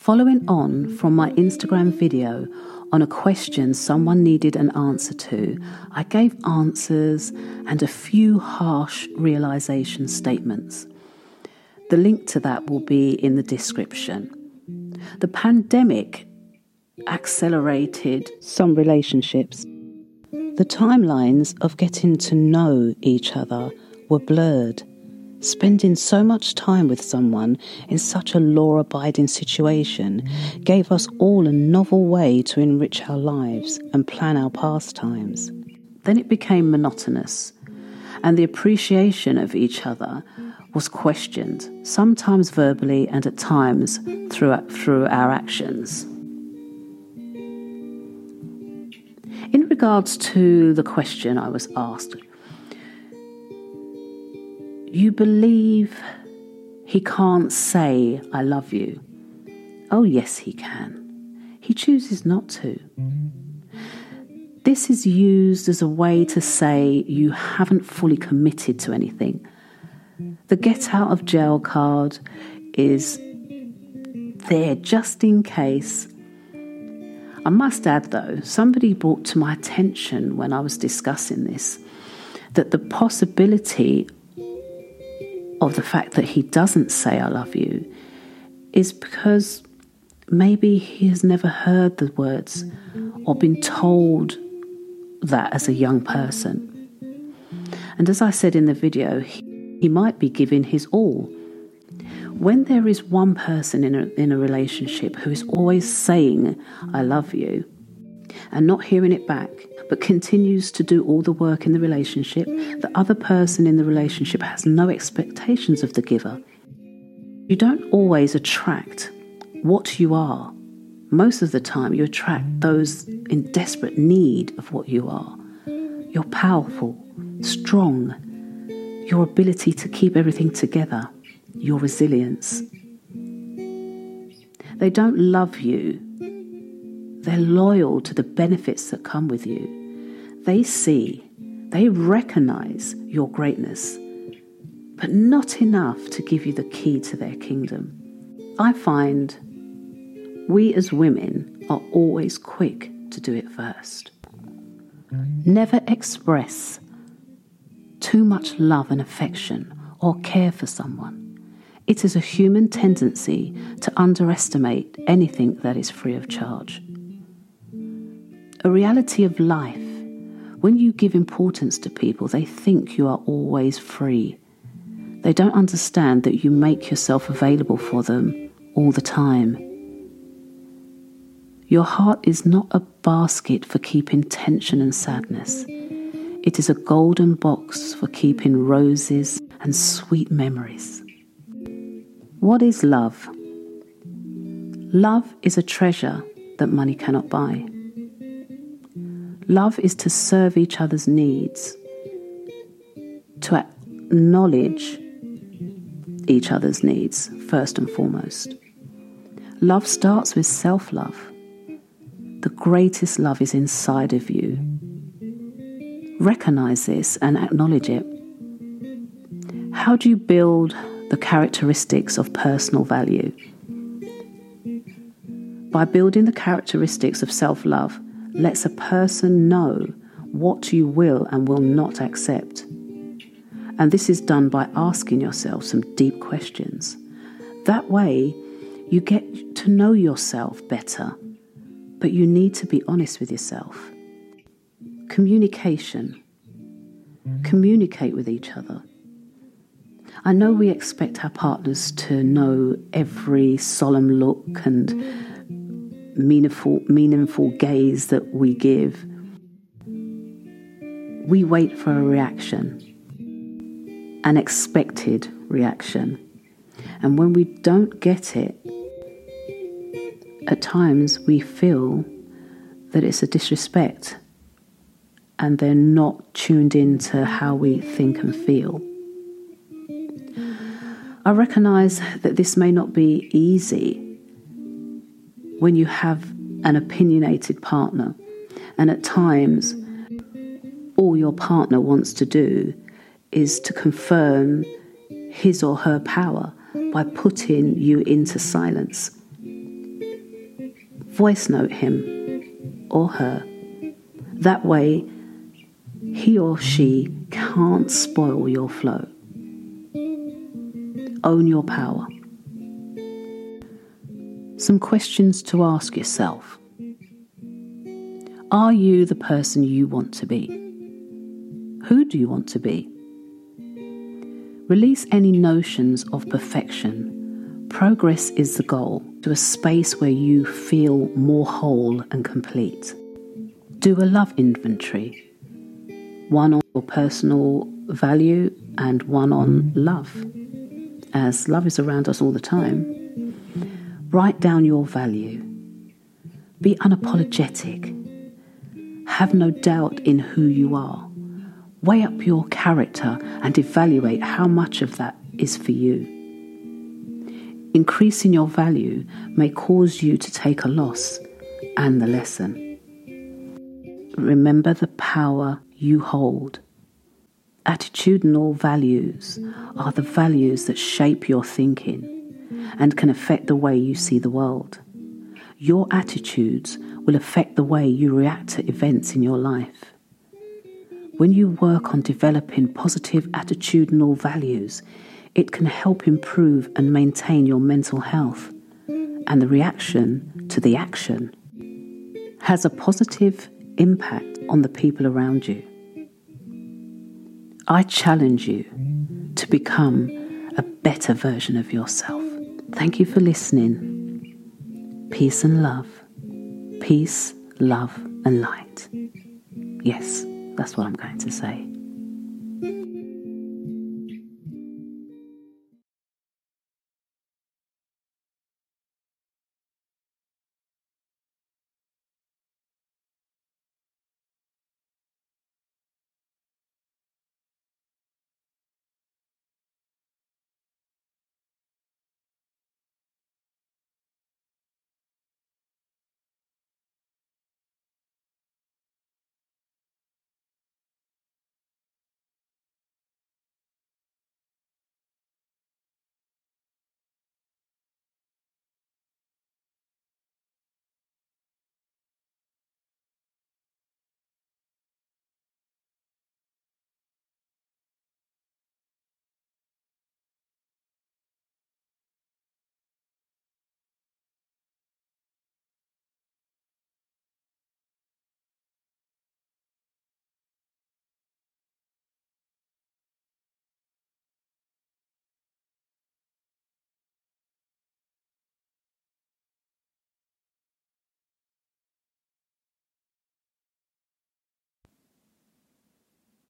Following on from my Instagram video on a question someone needed an answer to, I gave answers and a few harsh realization statements. The link to that will be in the description. The pandemic accelerated some relationships. The timelines of getting to know each other were blurred. Spending so much time with someone in such a law abiding situation gave us all a novel way to enrich our lives and plan our pastimes. Then it became monotonous, and the appreciation of each other was questioned, sometimes verbally and at times through, through our actions. In regards to the question I was asked, you believe he can't say, I love you. Oh, yes, he can. He chooses not to. This is used as a way to say you haven't fully committed to anything. The get out of jail card is there just in case I must add, though, somebody brought to my attention when I was discussing this that the possibility of the fact that he doesn't say, I love you, is because maybe he has never heard the words or been told that as a young person. And as I said in the video, he, might be giving his all when there is one person in a, in a relationship who is always saying, I love you, and not hearing it back, but continues to do all the work in the relationship, the other person in the relationship has no expectations of the giver. You don't always attract what you are. Most of the time, you attract those in desperate need of what you are. You're powerful, strong, your ability to keep everything together your resilience. They don't love you, they're loyal to the benefits that come with you. They see, they recognize your greatness, but not enough to give you the key to their kingdom. I find we as women are always quick to do it first. Never express too much love and affection or care for someone. It is a human tendency to underestimate anything that is free of charge. A reality of life. When you give importance to people, they think you are always free. They don't understand that you make yourself available for them all the time. Your heart is not a basket for keeping tension and sadness. It is a golden box for keeping roses and sweet memories. What is love? Love is a treasure that money cannot buy. Love is to serve each other's needs, to acknowledge each other's needs first and foremost. Love starts with self love. The greatest love is inside of you. Recognize this and acknowledge it. How do you build the characteristics of personal value. By building the characteristics of self love, lets a person know what you will and will not accept. And this is done by asking yourself some deep questions. That way, you get to know yourself better, but you need to be honest with yourself. Communication. Communicate with each other. I know we expect our partners to know every solemn look and meaningful, meaningful gaze that we give. We wait for a reaction, an expected reaction. And when we don't get it, at times we feel that it's a disrespect and they're not tuned into how we think and feel. I recognize that this may not be easy when you have an opinionated partner, and at times, all your partner wants to do is to confirm his or her power by putting you into silence. voice note him or her. That way, he or she can't spoil your flow. Own your power. Some questions to ask yourself Are you the person you want to be? Who do you want to be? Release any notions of perfection. Progress is the goal to a space where you feel more whole and complete. Do a love inventory one on your personal value and one on love, as love is around us all the time. Write down your value. Be unapologetic. Have no doubt in who you are. Weigh up your character and evaluate how much of that is for you. Increasing your value may cause you to take a loss and the lesson. Remember the power you hold. Attitudinal values are the values that shape your thinking Mm-hmm. and can affect the way you see the world. Your attitudes will affect the way you react to events in your life. When you work on developing positive attitudinal values, it can help improve and maintain your mental health, and the reaction to the action has a positive impact on the people around you. I challenge you to become a better version of yourself. Thank you for listening. Peace and love. Peace, love, and light. Yes. That's what I'm going to say.